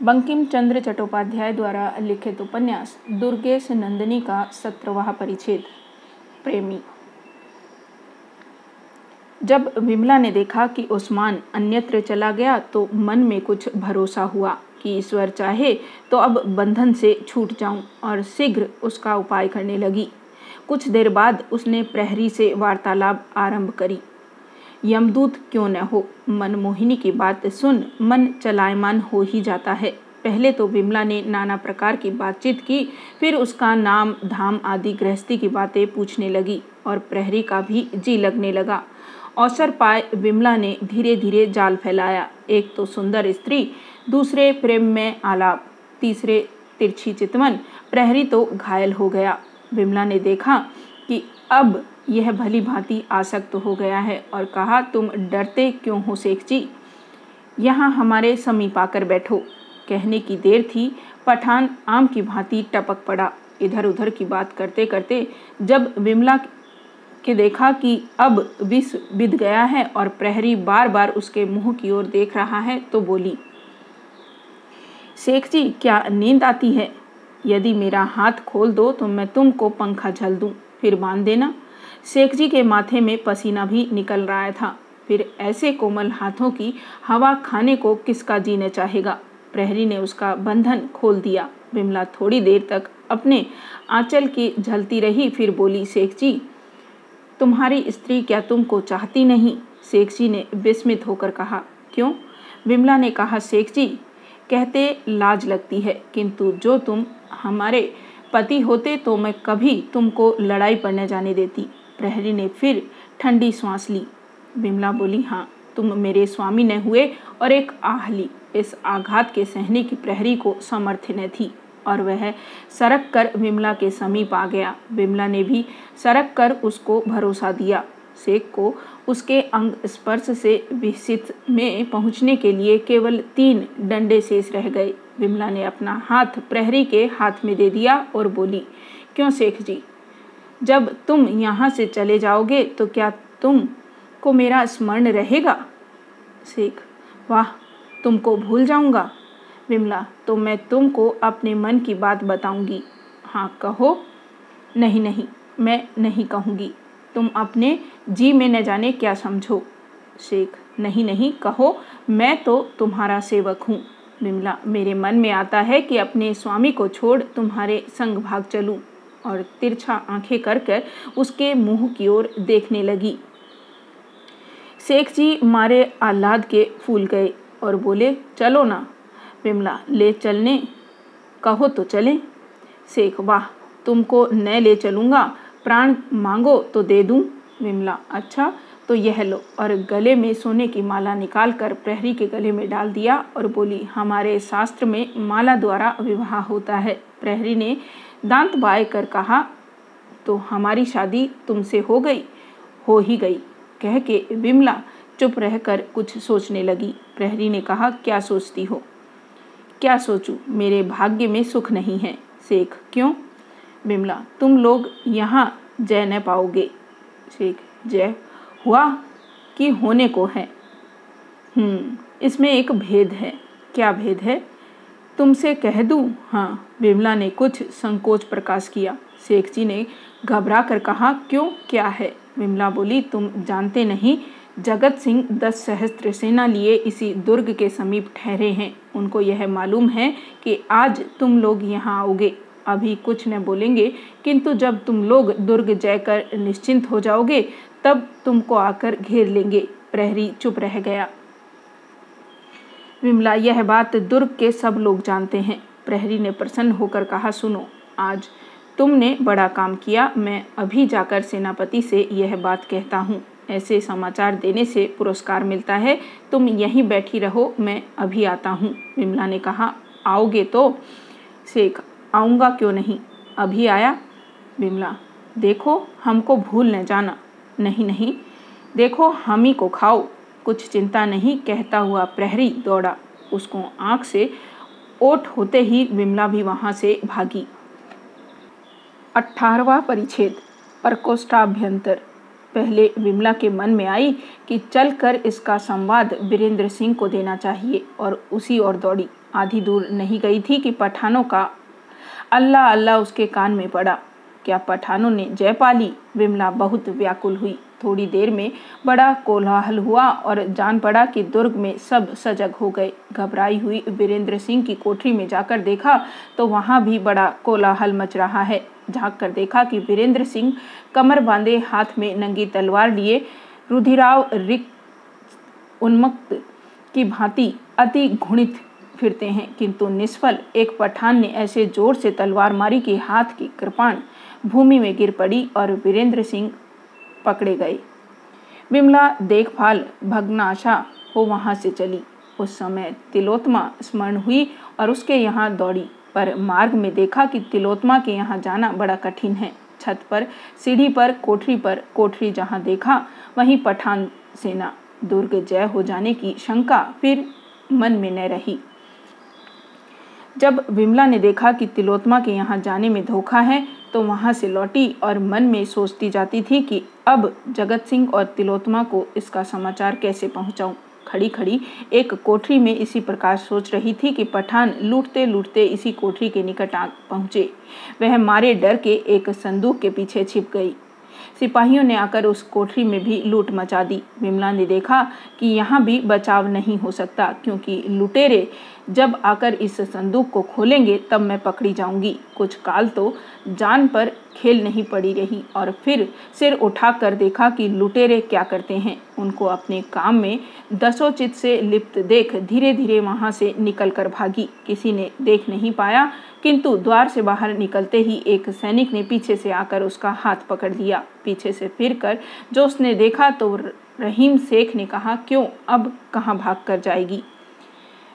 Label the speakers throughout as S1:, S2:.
S1: बंकिम चंद्र चट्टोपाध्याय द्वारा लिखित उपन्यास, दुर्गेश नंदिनी का सत्रवाह परिच्छेद, प्रेमी। जब विमला ने देखा कि उस्मान अन्यत्र चला गया तो मन में कुछ भरोसा हुआ कि ईश्वर चाहे तो अब बंधन से छूट जाऊँ और शीघ्र उसका उपाय करने लगी। कुछ देर बाद उसने प्रहरी से वार्तालाप आरंभ करी। यमदूत क्यों न हो? मनमोहिनी की बात सुन मन चलायमान हो ही जाता है। पहले तो विमला ने नाना प्रकार की बातचीत की, फिर उसका नाम धाम आदि गृहस्थी की बातें पूछने लगी और प्रहरी का भी जी लगने लगा। अवसर पाए विमला ने धीरे धीरे जाल फैलाया। एक तो सुंदर स्त्री, दूसरे प्रेम में आलाप, तीसरे तिरछी चितवन, प्रहरी तो घायल हो गया। विमला ने देखा कि अब यह भली भांति आसक्त हो गया है और कहा, तुम डरते क्यों हो, शेख जी? यहाँ हमारे समीप आकर बैठो। कहने की देर थी, पठान आम की भांति टपक पड़ा। इधर उधर की बात करते करते जब विमला के देखा कि अब विष बिध गया है और प्रहरी बार बार उसके मुँह की ओर देख रहा है तो बोली, शेख जी, क्या नींद आती है? यदि मेरा हाथ खोल दो तो मैं तुमको पंखा झल दूँ। फिर बाँध देना। शेख जी के माथे में पसीना भी निकल रहा था। फिर ऐसे कोमल हाथों की हवा खाने को किसका जीने चाहेगा? प्रहरी ने उसका बंधन खोल दिया। विमला थोड़ी देर तक अपने आंचल की झलती रही, फिर बोली शेख जी तुम्हारी स्त्री क्या तुमको चाहती नहीं? शेख जी ने विस्मित होकर कहा, क्यों? विमला ने कहा शेख जी कहते लाज लगती है, किंतु जो तुम हमारे पति होते तो मैं कभी तुमको लड़ाई पड़ने जाने देती। प्रहरी ने फिर ठंडी सांस ली। विमला बोली हाँ तुम मेरे स्वामी ने हुए और एक आह ली इस आघात के सहने की प्रहरी को समर्थ न थी और वह सरक कर विमला के समीप आ गया। विमला ने भी सरक कर उसको भरोसा दिया। शेख को उसके अंग स्पर्श से विसित में पहुँचने के लिए केवल तीन डंडे शेष रह गए। विमला ने अपना हाथ प्रहरी के हाथ में दे दिया और बोली, क्यों, शेख जी? जब तुम यहाँ से चले जाओगे तो क्या तुम को मेरा स्मरण रहेगा? शेख वाह, तुमको भूल जाऊँगा। विमला तो मैं तुमको अपने मन की बात बताऊँगी। हाँ कहो। नहीं नहीं, मैं नहीं कहूँगी। तुम अपने जी में न जाने क्या समझो? शेख नहीं नहीं, कहो। मैं तो तुम्हारा सेवक हूँ। विमला, मेरे मन में आता है कि अपने स्वामी को छोड़ तुम्हारे संग भाग चलूँ। और तिरछा आँखें कर उसके मुँह की ओर देखने लगी। शेख जी मारे आह्लाद के फूल गए और बोले, चलो ना, विमला, ले चलने। कहो तो चले। शेख, वाह, तुमको न ले चलूँगा। प्राण मांगो तो दे दूँ। विमला अच्छा तो यह लो। और गले में सोने की माला निकाल कर प्रहरी के गले में डाल दिया और बोली, हमारे शास्त्र में माला द्वारा विवाह होता है। प्रहरी ने दांत बाय कर कहा तो हमारी शादी तुमसे हो गई, हो ही गई। कह के विमला चुप रहकर कुछ सोचने लगी। प्रहरी ने कहा, क्या सोचती हो? क्या सोचूं? मेरे भाग्य में सुख नहीं है, शेख। क्यों? बिमला तुम लोग यहाँ जय न पाओगे। शेख, जय? हुआ कि होने को है? हम्म इसमें एक भेद है। क्या भेद है? तुमसे कह दूँ? हाँ विमला ने कुछ संकोच प्रकाश किया। शेख जी ने घबरा कर कहा, क्यों? क्या है? विमला बोली, तुम जानते नहीं, जगत सिंह दस सहस्त्र सेना लिए इसी दुर्ग के समीप ठहरे हैं। उनको यह मालूम है कि आज तुम लोग यहाँ आओगे। अभी कुछ न बोलेंगे, किंतु जब तुम लोग दुर्ग जयकर निश्चिंत हो जाओगे, तब तुमको आकर घेर लेंगे। प्रहरी चुप रह गया। विमला, यह बात दुर्ग के सब लोग जानते हैं। प्रहरी ने प्रसन्न होकर कहा, सुनो, आज तुमने बड़ा काम किया। मैं अभी जाकर सेनापति से यह बात कहता हूँ। ऐसे समाचार देने से पुरस्कार मिलता है। तुम यहीं बैठी रहो, मैं अभी आता हूँ। विमला ने कहा, आओगे तो? शेख, आऊँगा क्यों नहीं? अभी आया? विमला, देखो, हमको भूल न जाना। नहीं नहीं, देखो, हम ही को खाओ। कुछ चिंता नहीं, कहता हुआ प्रहरी दौड़ा। उसको आँख से ओट होते ही विमला भी वहाँ से भागी। अठारवा परिच्छेद, प्रकोष्ठाभ्यंतर। पहले विमला के मन में आई कि चलकर इसका संवाद वीरेंद्र सिंह को देना चाहिए और उसी ओर दौड़ी। आधी दूर नहीं गई थी कि पठानों का अल्लाह अल्लाह उसके कान में पड़ा। क्या पठानों ने जय पाली विमला बहुत व्याकुल हुई। थोड़ी देर में बड़ा कोलाहल हुआ और जान पड़ा कि दुर्ग में सब सजग हो गए। घबराई हुई वीरेंद्र सिंह की कोठरी में जाकर देखा तो वहाँ भी बड़ा कोलाहल मच रहा है। झाँक कर देखा कि वीरेंद्र सिंह कमर बांधे हाथ में नंगी तलवार लिए रुधिराव रिक उन्मक्त की भांति अति घुणित फिरते हैं, किंतु निष्फल एक पठान ने ऐसे ज़ोर से तलवार मारी कि हाथ की कृपाण भूमि में गिर पड़ी और वीरेंद्र सिंह पकड़े गए। विमला देखभाल भग्नाशा हो वहाँ से चली। उस समय तिलोत्मा स्मरण हुई और उसके यहाँ दौड़ी, पर मार्ग में देखा कि तिलोत्मा के यहाँ जाना बड़ा कठिन है। छत पर, सीढ़ी पर, कोठरी पर, कोठरी जहाँ देखा, वहीं पठान सेना दुर्ग जय हो जाने की शंका फिर मन में न रही। जब विमला ने देखा कि तिलोत्मा के यहाँ जाने में धोखा है तो वहाँ से लौटी और मन में सोचती जाती थी कि अब जगत सिंह और तिलोत्मा को इसका समाचार कैसे पहुंचाऊं। खड़ी खड़ी एक कोठरी में इसी प्रकार सोच रही थी कि पठान लूटते लूटते इसी कोठरी के निकट आ पहुँचे। वह मारे डर के एक संदूक के पीछे छिप गई। सिपाहियों ने आकर उस कोठरी में भी लूट मचा दी। विमला ने देखा कि यहाँ भी बचाव नहीं हो सकता, क्योंकि लुटेरे जब आकर इस संदूक को खोलेंगे, तब मैं पकड़ी जाऊँगी। कुछ काल तो जान पर खेल नहीं पड़ी रही और फिर सिर उठाकर देखा कि लुटेरे क्या करते हैं। उनको अपने काम में दसोचित से लिप्त देख धीरे धीरे वहाँ से निकल कर भागी। किसी ने देख नहीं पाया, किंतु द्वार से बाहर निकलते ही एक सैनिक ने पीछे से आकर उसका हाथ पकड़ लिया। पीछे से फिर कर जो उसने देखा तो रहीम शेख ने कहा, क्यों? अब कहाँ भाग कर जाएगी?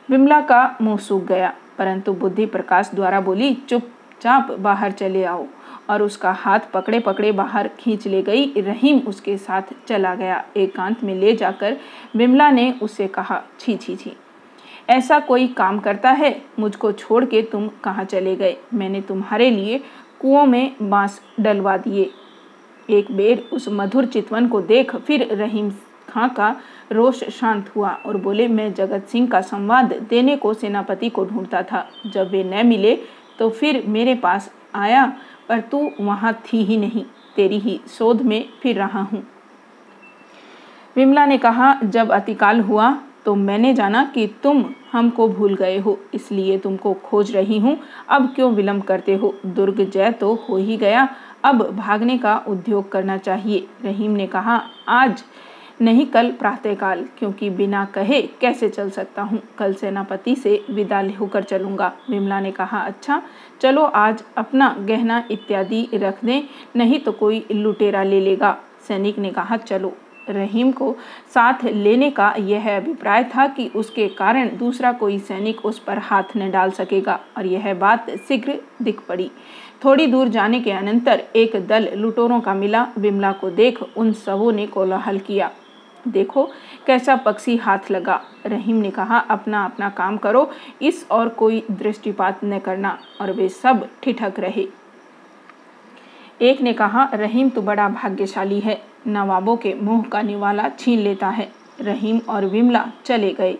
S1: विमला का मुँह सूख गया, परंतु बुद्धि प्रकाश द्वारा बोली, चुपचाप बाहर चले आओ। और उसका हाथ पकड़े पकड़े बाहर खींच ले गई। रहीम उसके साथ चला गया। एकांत में ले जाकर विमला ने उससे कहा, छी छी छी, ऐसा कोई काम करता है? मुझको छोड़ के तुम कहाँ चले गए? मैंने तुम्हारे लिए कुओं में बाँस डलवा दिए। एक बेर उस मधुर चितवन को देख फिर रहीम खां का रोष शांत हुआ और बोले, मैं जगत सिंह का संवाद देने को सेनापति को ढूंढता था। जब वे न मिले तो फिर मेरे पास आया, पर तू वहाँ थी ही नहीं। तेरी ही शोध में फिर रहा हूँ। विमला ने कहा, जब अतिकाल हुआ तो मैंने जाना कि तुम हमको भूल गए हो, इसलिए तुमको खोज रही हूँ। अब क्यों विलंब करते हो? दुर्ग जय तो हो ही गया। अब भागने का उद्योग करना चाहिए। रहीम ने कहा, आज नहीं कल प्रातःकाल, क्योंकि बिना कहे कैसे चल सकता हूँ? कल सेनापति से विदा होकर चलूँगा। विमला ने कहा अच्छा चलो आज अपना गहना इत्यादि रख दें, नहीं तो कोई लुटेरा ले लेगा। सैनिक ने कहा, चलो। रहीम को साथ लेने का यह अभिप्राय था कि उसके कारण दूसरा कोई सैनिक उस पर हाथ न डाल सकेगा, और यह बात शीघ्र दिख पड़ी। थोड़ी दूर जाने के अनंतर एक दल लुटोरों का मिला। विमला को देख उन सबों ने कोलाहल किया। देखो कैसा पक्षी हाथ लगा। रहीम ने कहा, अपना अपना काम करो, इस और कोई दृष्टिपात न करना, और वे सब ठिठक रहे। एक ने कहा, रहीम तो बड़ा भाग्यशाली है, नवाबों के मुँह का निवाला छीन लेता है। रहीम और विमला चले गए।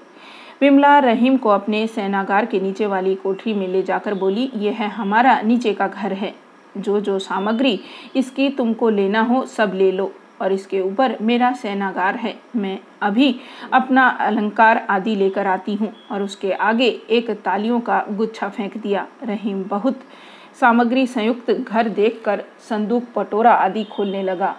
S1: विमला रहीम को अपने सेनागार के नीचे वाली कोठरी में ले जाकर बोली, यह है हमारा नीचे का घर है। जो जो सामग्री इसकी तुमको लेना हो, सब ले लो। और इसके ऊपर मेरा सेनागार है। मैं अभी अपना अलंकार आदि लेकर आती हूँ और उसके आगे एक तालियों का गुच्छा फेंक दिया। रहीम बहुत सामग्री संयुक्त घर देखकर संदूक, पटोरा आदि खोलने लगा।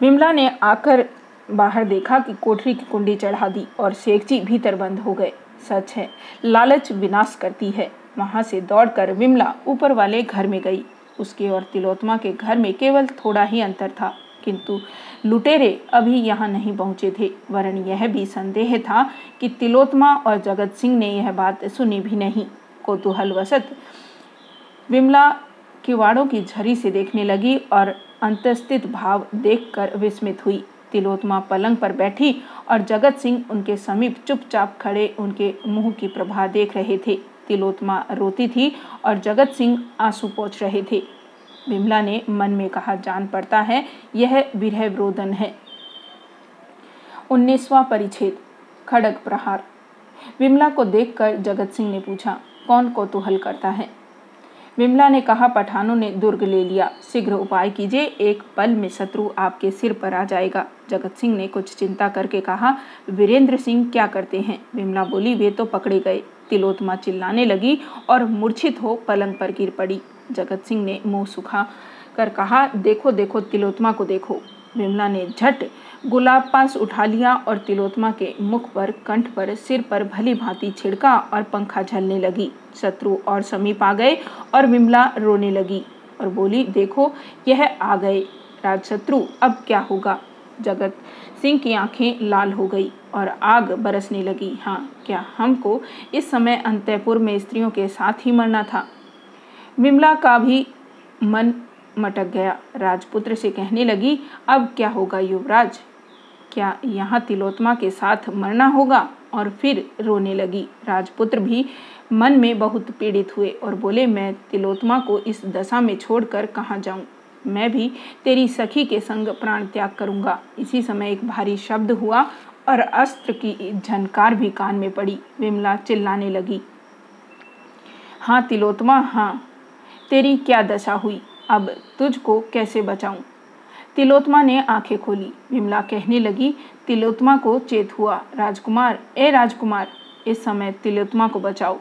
S1: विमला ने आकर बाहर देखा कि कोठरी की कुंडी चढ़ा दी और शेखजी भीतर बंद हो गए। सच है, लालच विनाश करती है। वहाँ से दौड़कर विमला ऊपर वाले घर में गई। उसके और तिलोत्मा के घर में केवल थोड़ा ही अंतर था। किंतु लुटेरे अभी यहाँ नहीं पहुँचे थे। वरन यह भी संदेह था कि तिलोत्मा और जगत सिंह ने यह बात सुनी भी नहीं। वसत विमला किवाड़ों की झरी से देखने लगी और अंतस्थित भाव देखकर विस्मित हुई। तिलोत्मा पलंग पर बैठी और जगत सिंह उनके समीप चुपचाप खड़े उनके मुँह की प्रभा देख रहे थे। तिलोत्मा रोती थी और जगत सिंह आँसू पोछ रहे थे। विमला ने मन में कहा, जान पड़ता है, यह विरह विरोधन है। उन्नीसवा परिच्छेद, खड़ग प्रहार। विमला को देखकर जगत सिंह ने पूछा, कौन कौतूहल करता है? विमला ने कहा, पठानों ने दुर्ग ले लिया। शीघ्र उपाय कीजिए, एक पल में शत्रु आपके सिर पर आ जाएगा। जगत सिंह ने कुछ चिंता करके कहा, वीरेंद्र सिंह क्या करते हैं? विमला बोली, वे तो पकड़े गए। तिलोत्मा चिल्लाने लगी और मूर्छित हो पलंग पर गिर पड़ी। जगत सिंह ने मुँह सुखा कर कहा, देखो देखो, तिलोत्मा को देखो। विमला ने झट गुलाब पास उठा लिया और तिलोत्मा के मुख पर, कंठ पर, सिर पर भली भांति छिड़का और पंखा झलने लगी। शत्रु और समीप आ गए और विमला रोने लगी और बोली, देखो, यह आ गए। राजशत्रु, अब क्या होगा? जगत सिंह की आँखें लाल हो गई और आग बरसने लगी। हाँ क्या हमको इस समय अंतपुर में स्त्रियों के साथ ही मरना था? विमला का भी मन मटक गया। राजपुत्र से कहने लगी, अब क्या होगा युवराज? क्या यहाँ तिलोत्मा के साथ मरना होगा? और फिर रोने लगी। राजपुत्र भी मन में बहुत पीड़ित हुए और बोले, मैं तिलोत्मा को इस दशा में छोड़कर कहाँ जाऊँ? मैं भी तेरी सखी के संग प्राण त्याग करूँगा। इसी समय एक भारी शब्द हुआ और अस्त्र की झनकार भी कान में पड़ी। विमला चिल्लाने लगी हाँ तिलोत्मा हाँ तेरी क्या दशा हुई? अब तुझको कैसे बचाऊं? तिलोत्मा ने आँखें खोली। विमला कहने लगी, तिलोत्मा को चेत हुआ। राजकुमार, ए राजकुमार, इस समय तिलोत्मा को बचाओ।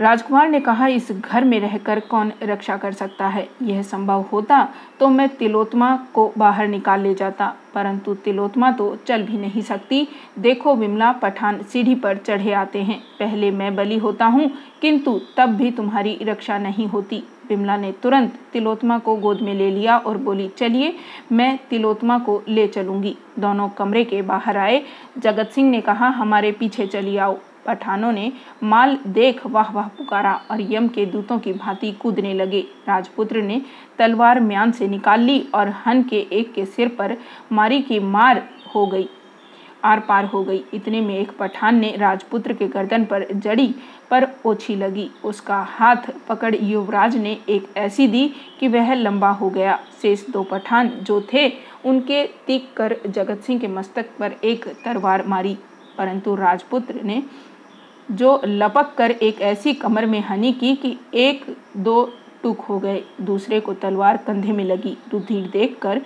S1: राजकुमार ने कहा, इस घर में रहकर कौन रक्षा कर सकता है? यह संभव होता तो मैं तिलोत्मा को बाहर निकाल ले जाता, परंतु तिलोत्मा तो चल भी नहीं सकती। देखो विमला, पठान सीढ़ी पर चढ़े आते हैं। पहले मैं बली होता हूँ, किंतु तब भी तुम्हारी रक्षा नहीं होती। विमला ने तुरंत तिलोत्मा को गोद में ले लिया और बोली, चलिए, मैं तिलोत्मा को ले चलूँगी। दोनों कमरे के बाहर आए। जगत सिंह ने कहा, हमारे पीछे चली आओ। पठानों ने माल देख वाह वाह पुकारा और यम के दूतों की भांति कूदने लगे। राजपुत्र ने तलवार म्यान से निकाल ली और हन के एक के सिर पर मारी की मार हो गई, आर पार हो गई। इतने में एक पठान ने राजपुत्र के गर्दन पर जड़ी पर ओछी लगी। उसका हाथ पकड़ युवराज ने एक ऐसी दी कि वह लंबा हो गया। शेष दो पठान जो थे, उनके तीक कर जगत सिंह के मस्तक पर एक तरवार मारी। परंतु राजपुत्र ने जो लपक कर एक ऐसी कमर में हनी की कि एक, दो टुक हो गए। दूसरे को तलवार कंधे में लगी। रुधिर देखकर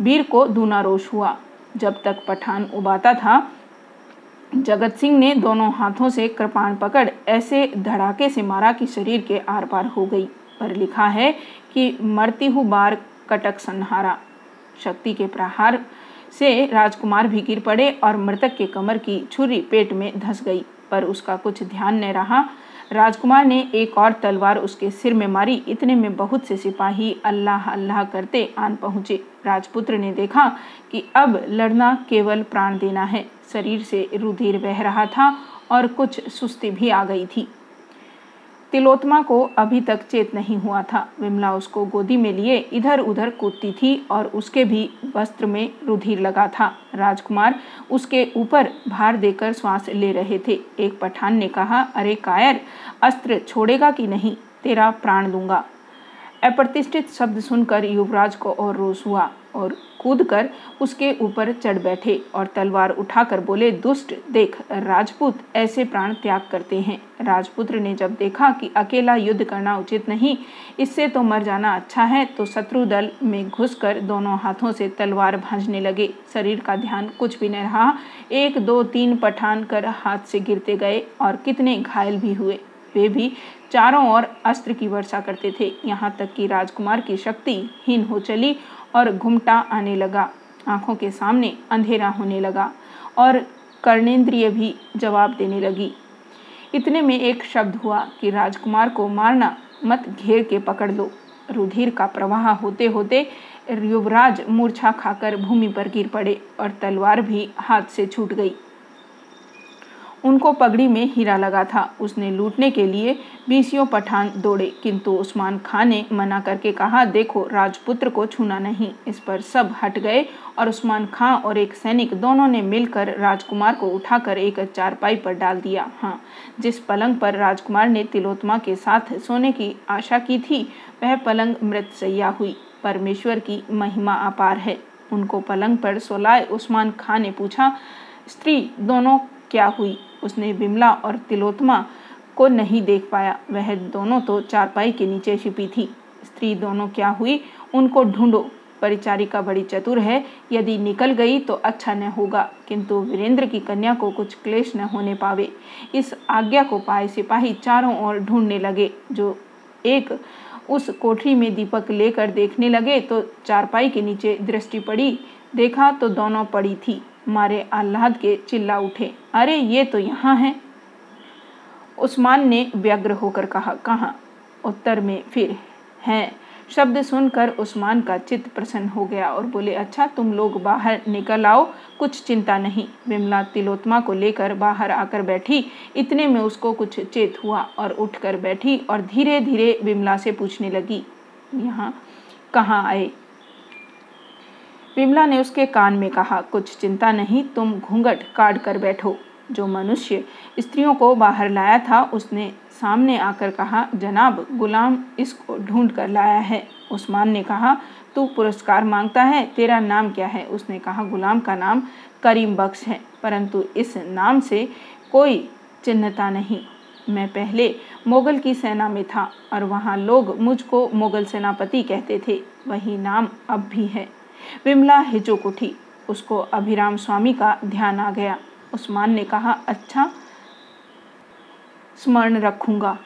S1: वीर को दूना रोष हुआ। जब तक पठान उबाता था, जगत सिंह ने दोनों हाथों से कृपाण पकड़ ऐसे धड़ाके से मारा कि शरीर के आर पार हो गई। पर लिखा है कि मरती हूँ बार कटक संहारा शक्ति के प्रहार से राजकुमार भी गिर पड़े और मृतक के कमर की छुरी पेट में धस गई। पर उसका कुछ ध्यान न रहा। राजकुमार ने एक और तलवार उसके सिर में मारी। इतने में बहुत से सिपाही अल्लाह अल्लाह करते आन पहुँचे। राजपुत्र ने देखा कि अब लड़ना केवल प्राण देना है। शरीर से रुधिर बह रहा था और कुछ सुस्ती भी आ गई थी। तिलोत्मा को अभी तक चेत नहीं हुआ था। विमला उसको गोदी में लिए इधर उधर कूदती थी और उसके भी वस्त्र में रुधिर लगा था। राजकुमार उसके ऊपर भार देकर श्वास ले रहे थे। एक पठान ने कहा, अरे कायर, अस्त्र छोड़ेगा कि नहीं? तेरा प्राण दूँगा। अप्रतिष्ठित शब्द सुनकर युवराज को और रोष हुआ और कूद कर उसके ऊपर चढ़ बैठे और तलवार उठाकर बोले, दुष्ट, देख, राजपूत ऐसे प्राण त्याग करते हैं। राजपुत्र ने जब देखा कि अकेला युद्ध करना उचित नहीं, इससे तो मर जाना अच्छा है तो शत्रु दल में घुसकर दोनों हाथों से तलवार भांजने लगे। शरीर का ध्यान कुछ भी न रहा। एक, दो, तीन पठान कर हाथ से गिरते गए और कितने घायल भी हुए। वे भी चारों ओर अस्त्र की वर्षा करते थे। यहाँ तक कि राजकुमार की शक्ति हीन हो चली और घुमटा आने लगा। आँखों के सामने अंधेरा होने लगा और कर्णेंद्रिय भी जवाब देने लगी। इतने में एक शब्द हुआ कि राजकुमार को मारना मत, घेर के पकड़ लो। रुधिर का प्रवाह होते होते युवराज मूर्छा खाकर भूमि पर गिर पड़े और तलवार भी हाथ से छूट गई। उनको पगड़ी में हीरा लगा था। उसने लूटने के लिए बीसियों पठान दौड़े, किंतु उस्मान खान ने मना करके कहा, देखो, राजपुत्र को छूना नहीं। इस पर सब हट गए और उस्मान खां और एक सैनिक दोनों ने मिलकर राजकुमार को उठाकर एक चारपाई पर डाल दिया। हाँ जिस पलंग पर राजकुमार ने तिलोत्मा के साथ सोने की आशा की थी, वह पलंग मृत सैया हुई। परमेश्वर की महिमा अपार है। उनको पलंग पर सोलाए उस्मान खां ने पूछा, स्त्री, दोनों क्या हुई? उसने विमला और तिलोत्मा को नहीं देख पाया। वह दोनों तो चारपाई के नीचे छिपी थी। स्त्री दोनों क्या हुई? उनको ढूंढो। परिचारिका बड़ी चतुर है। यदि निकल गई तो अच्छा न होगा, किंतु वीरेंद्र की कन्या को कुछ क्लेश न होने पावे। इस आज्ञा को पाए सिपाही चारों ओर ढूँढने लगे। जो एक उस कोठरी में दीपक लेकर देखने लगे तो चारपाई के नीचे दृष्टि पड़ी। देखा तो दोनों पड़ी थी। मारे आह्लाद के चिल्ला उठे। अरे, ये तो यहाँ है। उस्मान ने व्यग्र होकर कहा, कहाँ? उत्तर में फिर हैं। शब्द सुनकर उस्मान का चित्त प्रसन्न हो गया और बोले अच्छा तुम लोग बाहर निकल आओ, कुछ चिंता नहीं। विमला तिलोत्मा को लेकर बाहर आकर बैठी। इतने में उसको कुछ चेत हुआ और उठकर बैठी और धीरे धीरे विमला से पूछने लगी, यहाँ कहाँ आए? विमला ने उसके कान में कहा, कुछ चिंता नहीं, तुम घूंघट काट कर बैठो। जो मनुष्य स्त्रियों को बाहर लाया था, उसने सामने आकर कहा, जनाब, गुलाम इसको ढूंढ कर लाया है। उस्मान ने कहा, तू पुरस्कार माँगता है, तेरा नाम क्या है? उसने कहा, गुलाम का नाम करीम बख्श है, परंतु इस नाम से कोई चिन्हता नहीं। मैं पहले मुगल की सेना में था, और वहाँ लोग मुझको मुगल सेनापति कहते थे। वही नाम अब भी है। विमला हिचुक उठी। उसको अभिराम स्वामी का ध्यान आ गया। उस्मान ने कहा अच्छा स्मरण रखूँगा।